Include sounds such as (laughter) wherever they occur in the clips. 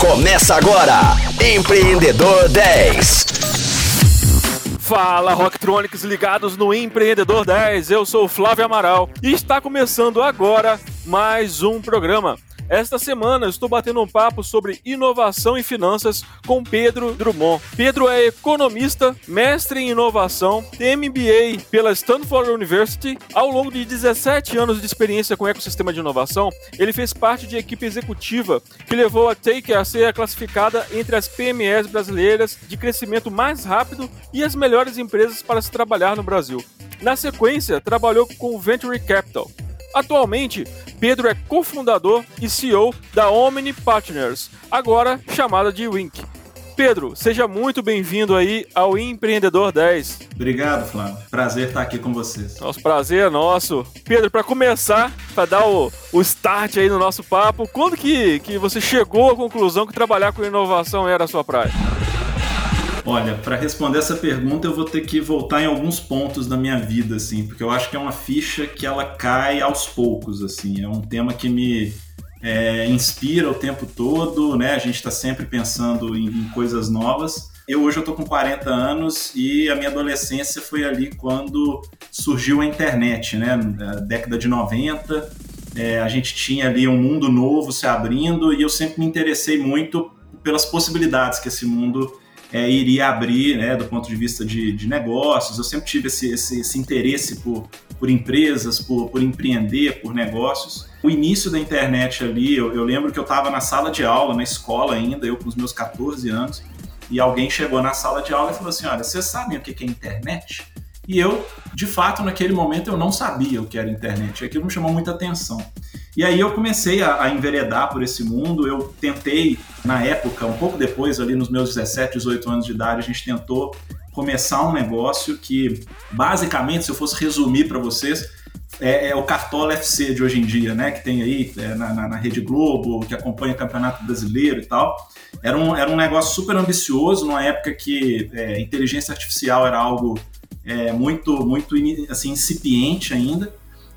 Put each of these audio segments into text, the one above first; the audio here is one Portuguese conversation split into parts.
Começa agora, Empreendedor 10. Fala, Rocktronics ligados no Empreendedor 10. Eu sou o Flávio Amaral e está começando agora mais um programa. Esta semana estou batendo um papo sobre inovação e finanças com Pedro Drummond. Pedro é economista, mestre em inovação, tem MBA pela Stanford University. Ao longo de 17 anos de experiência com ecossistema de inovação, ele fez parte de equipe executiva que levou a Take a ser classificada entre as PMEs brasileiras de crescimento mais rápido e as melhores empresas para se trabalhar no Brasil. Na sequência, trabalhou com o Venture Capital. Atualmente, Pedro é cofundador e CEO da Omni Partners, agora chamada de Wink. Pedro, seja muito bem-vindo aí ao Empreendedor 10. Obrigado, Flávio. Prazer estar aqui com vocês. Nosso prazer é nosso. Pedro, para começar, para dar o, o start aí no nosso papo, quando que, que você chegou à conclusão que trabalhar com inovação era a sua praia? Olha, para responder essa pergunta eu vou ter que voltar em alguns pontos da minha vida, assim, porque eu acho que é uma ficha que ela cai aos poucos, assim. É um tema que me é, inspira o tempo todo, né? A gente está sempre pensando em, em, coisas novas. Eu hoje eu tô com 40 anos e a minha adolescência foi ali quando surgiu a internet, né? Na década de 90, é, a gente tinha ali um mundo novo se abrindo e eu sempre me interessei muito pelas possibilidades que esse mundo é, iria abrir, né, do ponto de vista de, de negócios. Eu sempre tive esse, esse, esse interesse por, por empresas, por, por, empreender, por negócios. O início da internet ali, eu, eu lembro que eu estava na sala de aula, na escola ainda, eu com os meus 14 anos, e alguém chegou na sala de aula e falou assim: Olha, vocês sabem o que é internet? E eu, de fato, naquele momento eu não sabia o que era internet. Aquilo me chamou muita atenção. E aí eu comecei a, a, enveredar por esse mundo. Eu tentei, na época, um pouco depois, ali nos meus 17, 18 anos de idade, a gente tentou começar um negócio que, basicamente, se eu fosse resumir para vocês, é, é, o Cartola FC de hoje em dia, né? Que tem aí é, na, na, na, Rede Globo, que acompanha o Campeonato Brasileiro e tal. Era um, era um negócio super ambicioso, numa época que é, inteligência artificial era algo é, muito, muito assim, incipiente ainda,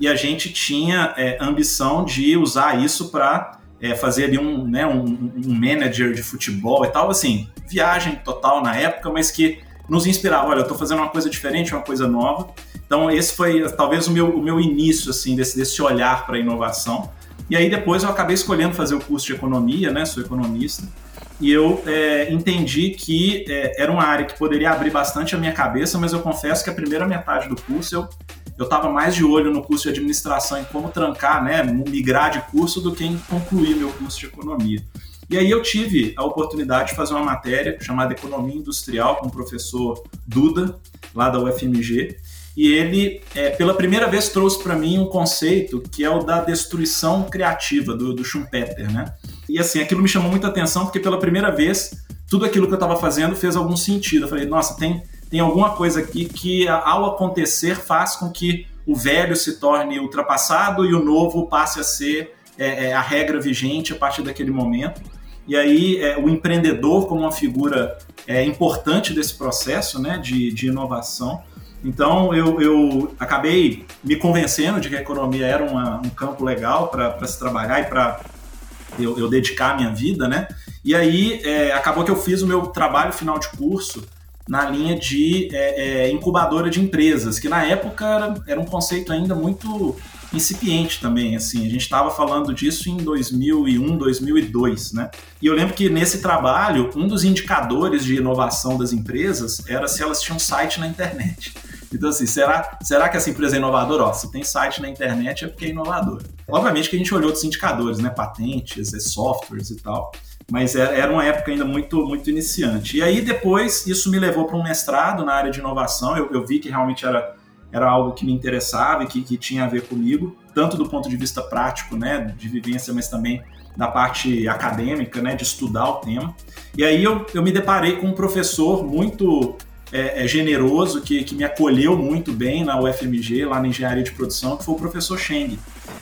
e a gente tinha é, ambição de usar isso para é, fazer ali um, né, um, um, manager de futebol e tal, assim, viagem total na época, mas que nos inspirava, olha, eu estou fazendo uma coisa diferente, uma coisa nova. Então esse foi talvez o meu, o meu início, assim, desse, desse olhar para a inovação. E aí depois eu acabei escolhendo fazer o curso de economia, né, sou economista, e eu é, entendi que é, era uma área que poderia abrir bastante a minha cabeça, mas eu confesso que a primeira metade do curso eu eu estava mais de olho no curso de administração em como trancar, né, migrar de curso do que em concluir meu curso de economia. E aí eu tive a oportunidade de fazer uma matéria chamada Economia Industrial com o professor Duda, lá da UFMG, e ele, é, pela primeira vez, trouxe para mim um conceito que é o da destruição criativa, do, do Schumpeter, né? E assim, aquilo me chamou muita atenção porque pela primeira vez tudo aquilo que eu estava fazendo fez algum sentido. Eu falei, nossa, tem, tem alguma coisa aqui que ao acontecer faz com que o velho se torne ultrapassado e o novo passe a ser é, é, a regra vigente a partir daquele momento. E aí é, o empreendedor como uma figura é, importante desse processo né, de, de inovação. Então eu, eu, acabei me convencendo de que a economia era uma, um campo legal para se trabalhar e para eu, eu dedicar a minha vida, né? E aí é, acabou que eu fiz o meu trabalho final de curso na linha de é, é, incubadora de empresas, que na época era, era um conceito ainda muito incipiente também, assim, a gente estava falando disso em 2001, 2002, né? E eu lembro que nesse trabalho, um dos indicadores de inovação das empresas era se elas tinham site na internet. Então, assim, será, será que essa empresa é inovadora? Ó, se tem site na internet é porque é inovadora. Obviamente que a gente olhou outros indicadores, né? Patentes, é, softwares e tal. Mas era uma época ainda muito, muito iniciante. E aí, depois, isso me levou para um mestrado na área de inovação. Eu, eu vi que realmente era, era algo que me interessava e que, que tinha a ver comigo, tanto do ponto de vista prático, né? De vivência, mas também da parte acadêmica, né, de estudar o tema. E aí eu, eu me deparei com um professor muito é, é generoso, que, que me acolheu muito bem na UFMG, lá na engenharia de produção, que foi o professor Cheng.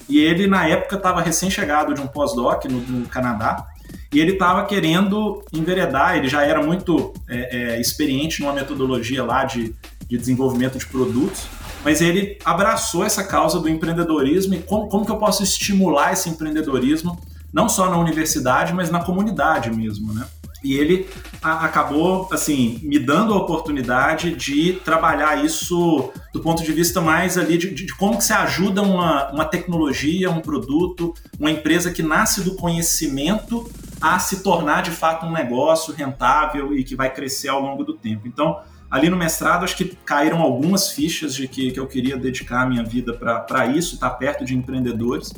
E ele, na época, estava recém-chegado de um pós-doc no, no, Canadá, e ele estava querendo enveredar, ele já era muito é, é, experiente numa metodologia lá de, de desenvolvimento de produtos, mas ele abraçou essa causa do empreendedorismo e como, como que eu posso estimular esse empreendedorismo não só na universidade, mas na comunidade mesmo, né? E ele a, acabou, assim, me dando a oportunidade de trabalhar isso do ponto de vista mais ali de, de, de como que se ajuda uma, uma tecnologia, um produto, uma empresa que nasce do conhecimento a se tornar de fato um negócio rentável e que vai crescer ao longo do tempo. Então, ali no mestrado, acho que caíram algumas fichas de que, que eu queria dedicar a minha vida para isso, estar tá perto de empreendedores.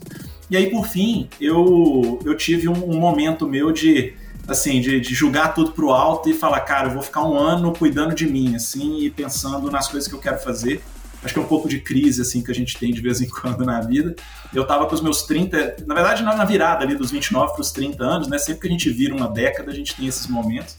E aí, por fim, eu, eu tive um, um momento meu de assim, de, de julgar tudo pro alto e falar, cara, eu vou ficar um ano cuidando de mim, assim, e pensando nas coisas que eu quero fazer. Acho que é um pouco de crise, assim, que a gente tem de vez em (laughs) quando na vida. Eu tava com os meus 30, na verdade, na virada ali dos 29 pros 30 anos, né? Sempre que a gente vira uma década, a gente tem esses momentos.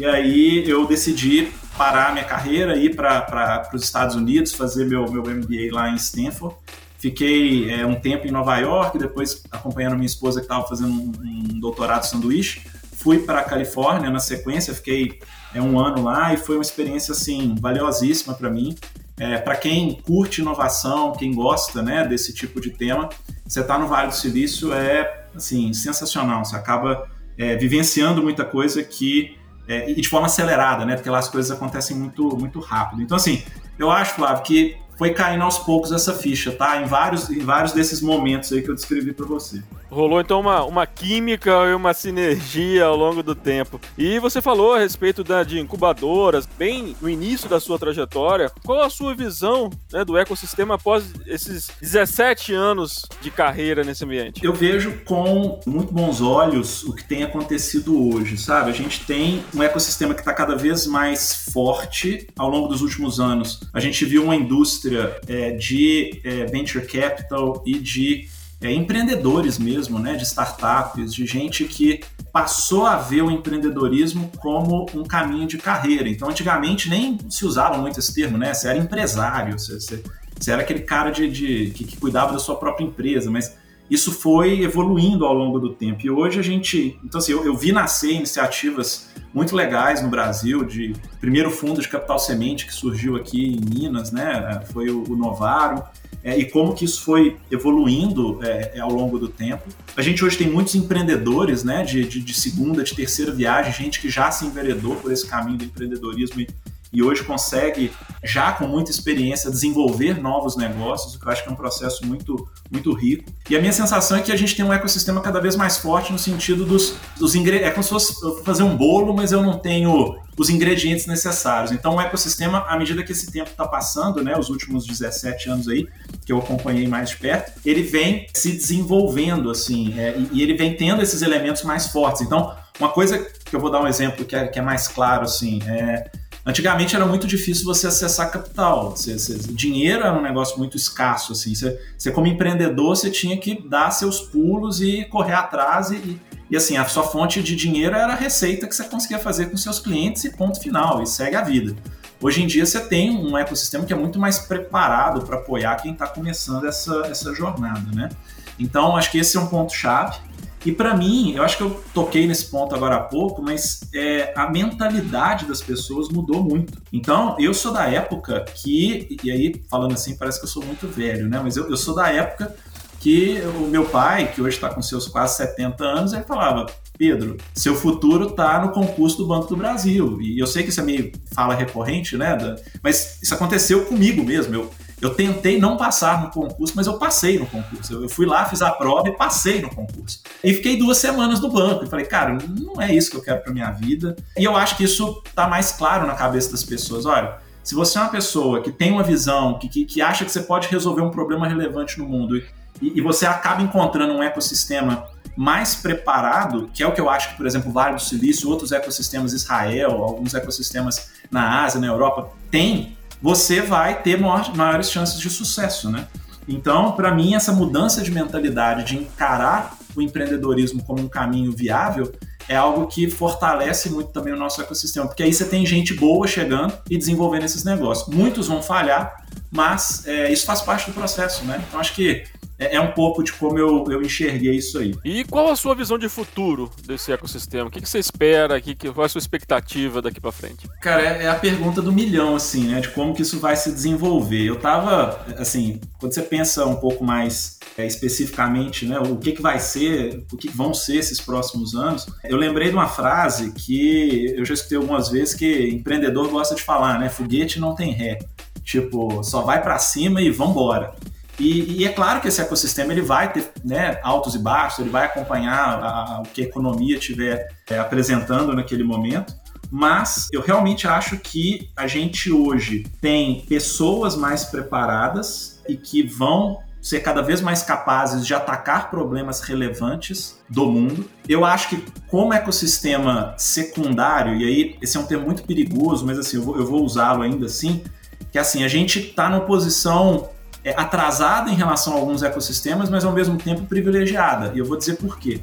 E aí eu decidi parar minha carreira, ir para os Estados Unidos, fazer meu, meu MBA lá em Stanford. Fiquei é, um tempo em Nova York, depois acompanhando minha esposa que estava fazendo um, um doutorado sanduíche fui para a Califórnia na sequência, fiquei é, um ano lá e foi uma experiência assim valiosíssima para mim. É, para quem curte inovação, quem gosta né, desse tipo de tema, você está no Vale do Silício é assim sensacional. Você acaba é, vivenciando muita coisa que é, e de forma acelerada, né? Porque lá as coisas acontecem muito muito rápido. Então assim, eu acho, Flávio, que foi caindo aos poucos essa ficha, tá? Em vários, em vários desses momentos aí que eu descrevi para você. Rolou então uma, uma química e uma sinergia ao longo do tempo. E você falou a respeito da, de incubadoras, bem no início da sua trajetória. Qual a sua visão né, do ecossistema após esses 17 anos de carreira nesse ambiente? Eu vejo com muito bons olhos o que tem acontecido hoje, sabe? A gente tem um ecossistema que está cada vez mais forte ao longo dos últimos anos. A gente viu uma indústria é, de é, venture capital e de é, empreendedores mesmo, né, de startups, de gente que passou a ver o empreendedorismo como um caminho de carreira. Então, antigamente nem se usava muito esse termo, né? Você era empresário, você, você, você era aquele cara de, de que, que, cuidava da sua própria empresa, mas isso foi evoluindo ao longo do tempo. E hoje a gente, então assim, eu, eu vi nascer iniciativas muito legais no Brasil, de primeiro fundo de capital semente que surgiu aqui em Minas, né? Foi o, o Novaro. É, e como que isso foi evoluindo é, é, ao longo do tempo. A gente hoje tem muitos empreendedores, né, de, de, de, segunda, de terceira viagem, gente que já se enveredou por esse caminho do empreendedorismo e, e hoje consegue, já com muita experiência, desenvolver novos negócios, o que eu acho que é um processo muito, muito rico. E a minha sensação é que a gente tem um ecossistema cada vez mais forte no sentido dos, dos ingredientes. É como se fosse fazer um bolo, mas eu não tenho os ingredientes necessários. Então, o ecossistema, à medida que esse tempo está passando, né, os últimos 17 anos aí, que eu acompanhei mais de perto, ele vem se desenvolvendo, assim, é, e, ele vem tendo esses elementos mais fortes. Então, uma coisa que eu vou dar um exemplo que é, que é mais claro, assim, é Antigamente era muito difícil você acessar capital. Você, você, dinheiro era um negócio muito escasso. Assim. Você, você, como empreendedor, você tinha que dar seus pulos e correr atrás. E, e assim, a sua fonte de dinheiro era a receita que você conseguia fazer com seus clientes e ponto final. E segue a vida. Hoje em dia você tem um ecossistema que é muito mais preparado para apoiar quem está começando essa, essa jornada, né? Então, acho que esse é um ponto chave. E para mim, eu acho que eu toquei nesse ponto agora há pouco, mas é, a mentalidade das pessoas mudou muito. Então, eu sou da época que, e aí falando assim, parece que eu sou muito velho, né? Mas eu, eu sou da época que o meu pai, que hoje está com seus quase 70 anos, ele falava: Pedro, seu futuro está no concurso do Banco do Brasil. E eu sei que isso é meio fala recorrente, né? Mas isso aconteceu comigo mesmo. Eu, eu tentei não passar no concurso, mas eu passei no concurso. Eu fui lá, fiz a prova e passei no concurso. E fiquei duas semanas no banco. E falei, cara, não é isso que eu quero para minha vida. E eu acho que isso tá mais claro na cabeça das pessoas. Olha, se você é uma pessoa que tem uma visão, que, que, que acha que você pode resolver um problema relevante no mundo e, e você acaba encontrando um ecossistema mais preparado, que é o que eu acho que, por exemplo, o Vale do Silício, outros ecossistemas Israel, alguns ecossistemas na Ásia, na Europa, tem você vai ter maior, maiores chances de sucesso, né? Então, para mim, essa mudança de mentalidade, de encarar o empreendedorismo como um caminho viável, é algo que fortalece muito também o nosso ecossistema, porque aí você tem gente boa chegando e desenvolvendo esses negócios. Muitos vão falhar, mas é, isso faz parte do processo, né? Então, acho que é, é um pouco de como eu, eu enxerguei isso aí. E qual a sua visão de futuro desse ecossistema? O que, que você espera? Que, qual é a sua expectativa daqui para frente? Cara, é, é, a pergunta do milhão, assim, né? De como que isso vai se desenvolver. Eu tava, assim, quando você pensa um pouco mais é, especificamente, né, o que, que vai ser, o que vão ser esses próximos anos, eu lembrei de uma frase que eu já escutei algumas vezes que empreendedor gosta de falar, né? Foguete não tem ré. Tipo, só vai para cima e vambora. E, e, é claro que esse ecossistema ele vai ter né, altos e baixos, ele vai acompanhar a, a, o que a economia estiver é, apresentando naquele momento. Mas eu realmente acho que a gente hoje tem pessoas mais preparadas e que vão ser cada vez mais capazes de atacar problemas relevantes do mundo. Eu acho que como ecossistema secundário, e aí esse é um termo muito perigoso, mas assim, eu vou, vou usá-lo ainda assim, que assim, a gente está numa posição é, atrasada em relação a alguns ecossistemas, mas ao mesmo tempo privilegiada. E eu vou dizer por quê.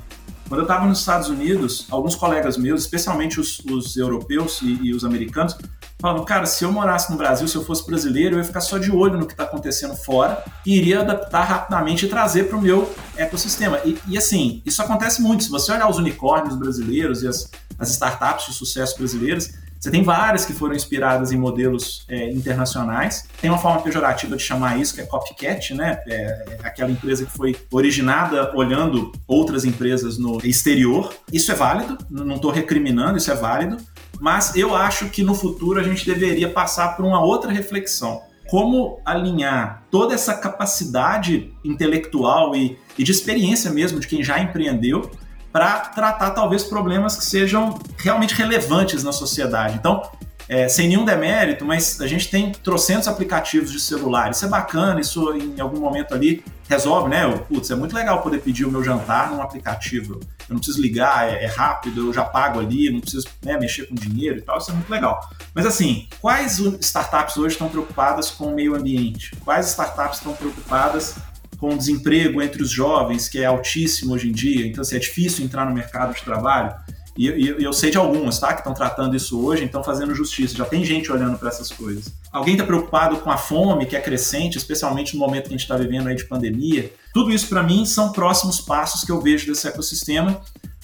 Quando eu estava nos Estados Unidos, alguns colegas meus, especialmente os, os europeus e, e, os americanos, falavam: cara, se eu morasse no Brasil, se eu fosse brasileiro, eu ia ficar só de olho no que está acontecendo fora e iria adaptar rapidamente e trazer para o meu ecossistema. E, e, assim, isso acontece muito. Se você olhar os unicórnios brasileiros e as, as startups de sucesso brasileiras, você tem várias que foram inspiradas em modelos é, internacionais. Tem uma forma pejorativa de chamar isso, que é copycat, né? É, é aquela empresa que foi originada olhando outras empresas no exterior. Isso é válido, não estou recriminando, isso é válido. Mas eu acho que no futuro a gente deveria passar por uma outra reflexão. Como alinhar toda essa capacidade intelectual e, e de experiência mesmo de quem já empreendeu para tratar talvez problemas que sejam realmente relevantes na sociedade. Então, é, sem nenhum demérito, mas a gente tem trocentos aplicativos de celular. Isso é bacana, isso em algum momento ali resolve, né? Putz, é muito legal poder pedir o meu jantar num aplicativo. Eu não preciso ligar, é, é rápido, eu já pago ali, não preciso né, mexer com dinheiro e tal, isso é muito legal. Mas assim, quais startups hoje estão preocupadas com o meio ambiente? Quais startups estão preocupadas com o desemprego entre os jovens, que é altíssimo hoje em dia, então assim, é difícil entrar no mercado de trabalho. E, e eu sei de algumas, tá? Que estão tratando isso hoje, estão fazendo justiça. Já tem gente olhando para essas coisas. Alguém está preocupado com a fome, que é crescente, especialmente no momento que a gente está vivendo aí de pandemia. Tudo isso, para mim, são próximos passos que eu vejo desse ecossistema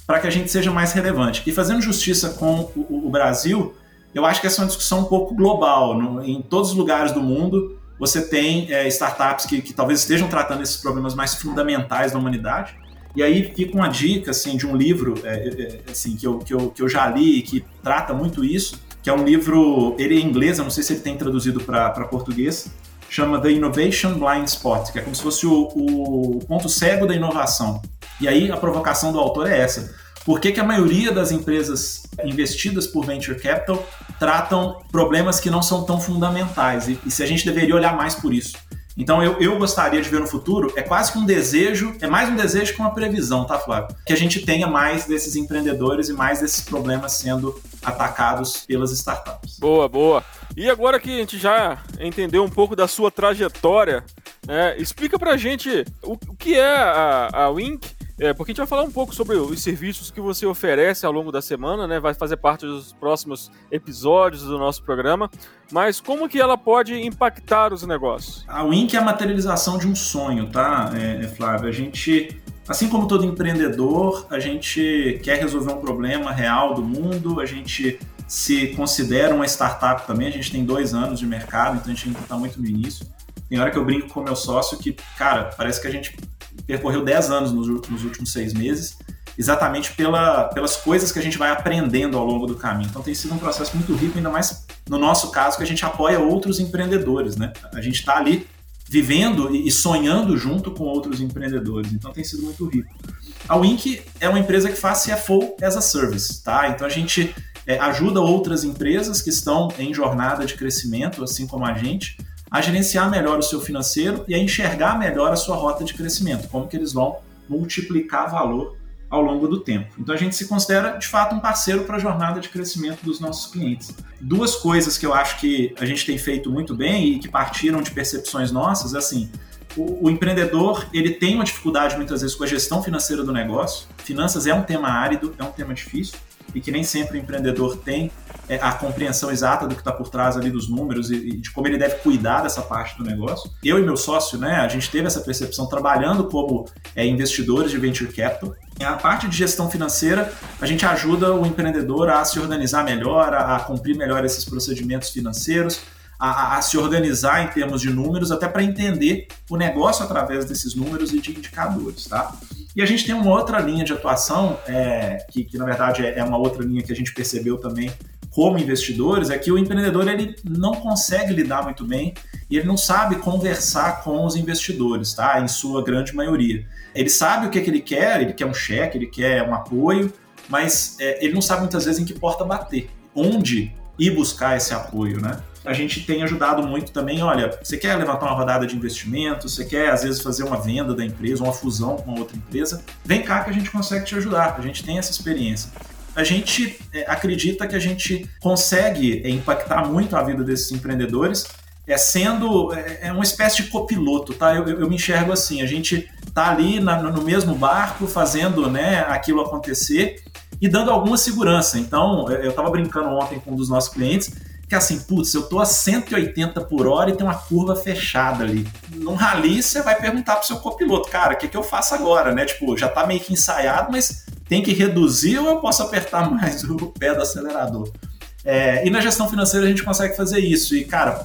para que a gente seja mais relevante. E fazendo justiça com o, o Brasil, eu acho que essa é uma discussão um pouco global. No, em todos os lugares do mundo, você tem é, startups que, que talvez estejam tratando esses problemas mais fundamentais da humanidade. E aí fica uma dica assim, de um livro é, é, é, assim, que, eu, que, eu, que eu já li e que trata muito isso, que é um livro, ele é em inglês, eu não sei se ele tem traduzido para português, chama The Innovation Blind Spot, que é como se fosse o, o ponto cego da inovação. E aí a provocação do autor é essa. Por que, que a maioria das empresas investidas por venture capital tratam problemas que não são tão fundamentais? E, e se a gente deveria olhar mais por isso? Então eu, eu gostaria de ver no futuro, é quase que um desejo, é mais um desejo que uma previsão, tá, Flávio? Que a gente tenha mais desses empreendedores e mais desses problemas sendo atacados pelas startups. Boa, boa. E agora que a gente já entendeu um pouco da sua trajetória, né, explica pra gente o, o que é a, a Wink é, porque a gente vai falar um pouco sobre os serviços que você oferece ao longo da semana, né? Vai fazer parte dos próximos episódios do nosso programa. Mas como que ela pode impactar os negócios? A Wink é a materialização de um sonho, tá, é, é, Flávio? A gente, assim como todo empreendedor, a gente quer resolver um problema real do mundo, a gente se considera uma startup também, a gente tem dois anos de mercado, então a gente ainda está muito no início. Tem hora que eu brinco com meu sócio que, cara, parece que a gente percorreu 10 anos nos, nos últimos seis meses, exatamente pela, pelas coisas que a gente vai aprendendo ao longo do caminho. Então tem sido um processo muito rico, ainda mais no nosso caso, que a gente apoia outros empreendedores, né? A gente está ali vivendo e sonhando junto com outros empreendedores. Então tem sido muito rico. A Wink é uma empresa que faz CFO as a Service, tá? Então a gente é, ajuda outras empresas que estão em jornada de crescimento, assim como a gente, a gerenciar melhor o seu financeiro e a enxergar melhor a sua rota de crescimento, como que eles vão multiplicar valor ao longo do tempo. Então a gente se considera de fato um parceiro para a jornada de crescimento dos nossos clientes. Duas coisas que eu acho que a gente tem feito muito bem e que partiram de percepções nossas, assim, o, o, empreendedor ele tem uma dificuldade muitas vezes com a gestão financeira do negócio. Finanças é um tema árido, é um tema difícil. E que nem sempre o empreendedor tem é, a compreensão exata do que está por trás ali dos números e, de como ele deve cuidar dessa parte do negócio. Eu e meu sócio, né, a gente teve essa percepção trabalhando como é, investidores de venture capital. A parte de gestão financeira, a gente ajuda o empreendedor a se organizar melhor, a, a cumprir melhor esses procedimentos financeiros, a, a, se organizar em termos de números, até para entender o negócio através desses números e de indicadores, tá? E a gente tem uma outra linha de atuação, é, que, que, na verdade é uma outra linha que a gente percebeu também como investidores, é que o empreendedor ele não consegue lidar muito bem e ele não sabe conversar com os investidores, tá? Em sua grande maioria. Ele sabe o que, é que ele quer, ele quer um cheque, ele quer um apoio, mas é, ele não sabe muitas vezes em que porta bater, onde ir buscar esse apoio, né? A gente tem ajudado muito também. Olha, você quer levantar uma rodada de investimento, você quer às vezes fazer uma venda da empresa, uma fusão com outra empresa, vem cá que a gente consegue te ajudar. A gente tem essa experiência a gente é, acredita que a gente consegue é, impactar muito a vida desses empreendedores, é sendo é, é uma espécie de copiloto, tá? Eu, eu me enxergo assim, a gente tá ali na, no mesmo barco fazendo, né, aquilo acontecer e dando alguma segurança. Então, eu estava brincando ontem com um dos nossos clientes que assim, putz, eu tô a 180 por hora e tem uma curva fechada ali. Num rally, você vai perguntar pro seu copiloto, cara, o que, que eu faço agora, né? Tipo, já tá meio que ensaiado, mas tem que reduzir ou eu posso apertar (laughs) mais o pé do acelerador? É, e na gestão financeira a gente consegue fazer isso. E, cara,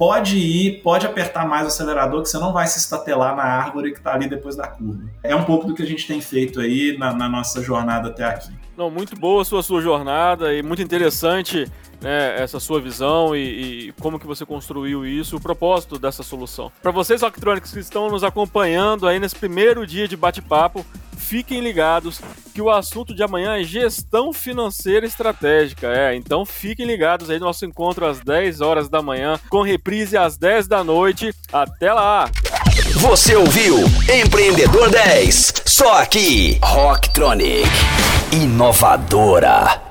pode ir, pode apertar mais o acelerador, que você não vai se estatelar na árvore que está ali depois da curva. É um pouco do que a gente tem feito aí na, na nossa jornada até aqui. Não, muito boa a sua, sua jornada e muito interessante né, essa sua visão e, e, como que você construiu isso, o propósito dessa solução. Para vocês, Octronics, que estão nos acompanhando aí nesse primeiro dia de bate-papo, fiquem ligados que o assunto de amanhã é gestão financeira estratégica. É, então fiquem ligados aí no nosso encontro às 10 horas da manhã, com reprise às 10 da noite. Até lá! Você ouviu Empreendedor 10, só aqui, Rocktronic, inovadora.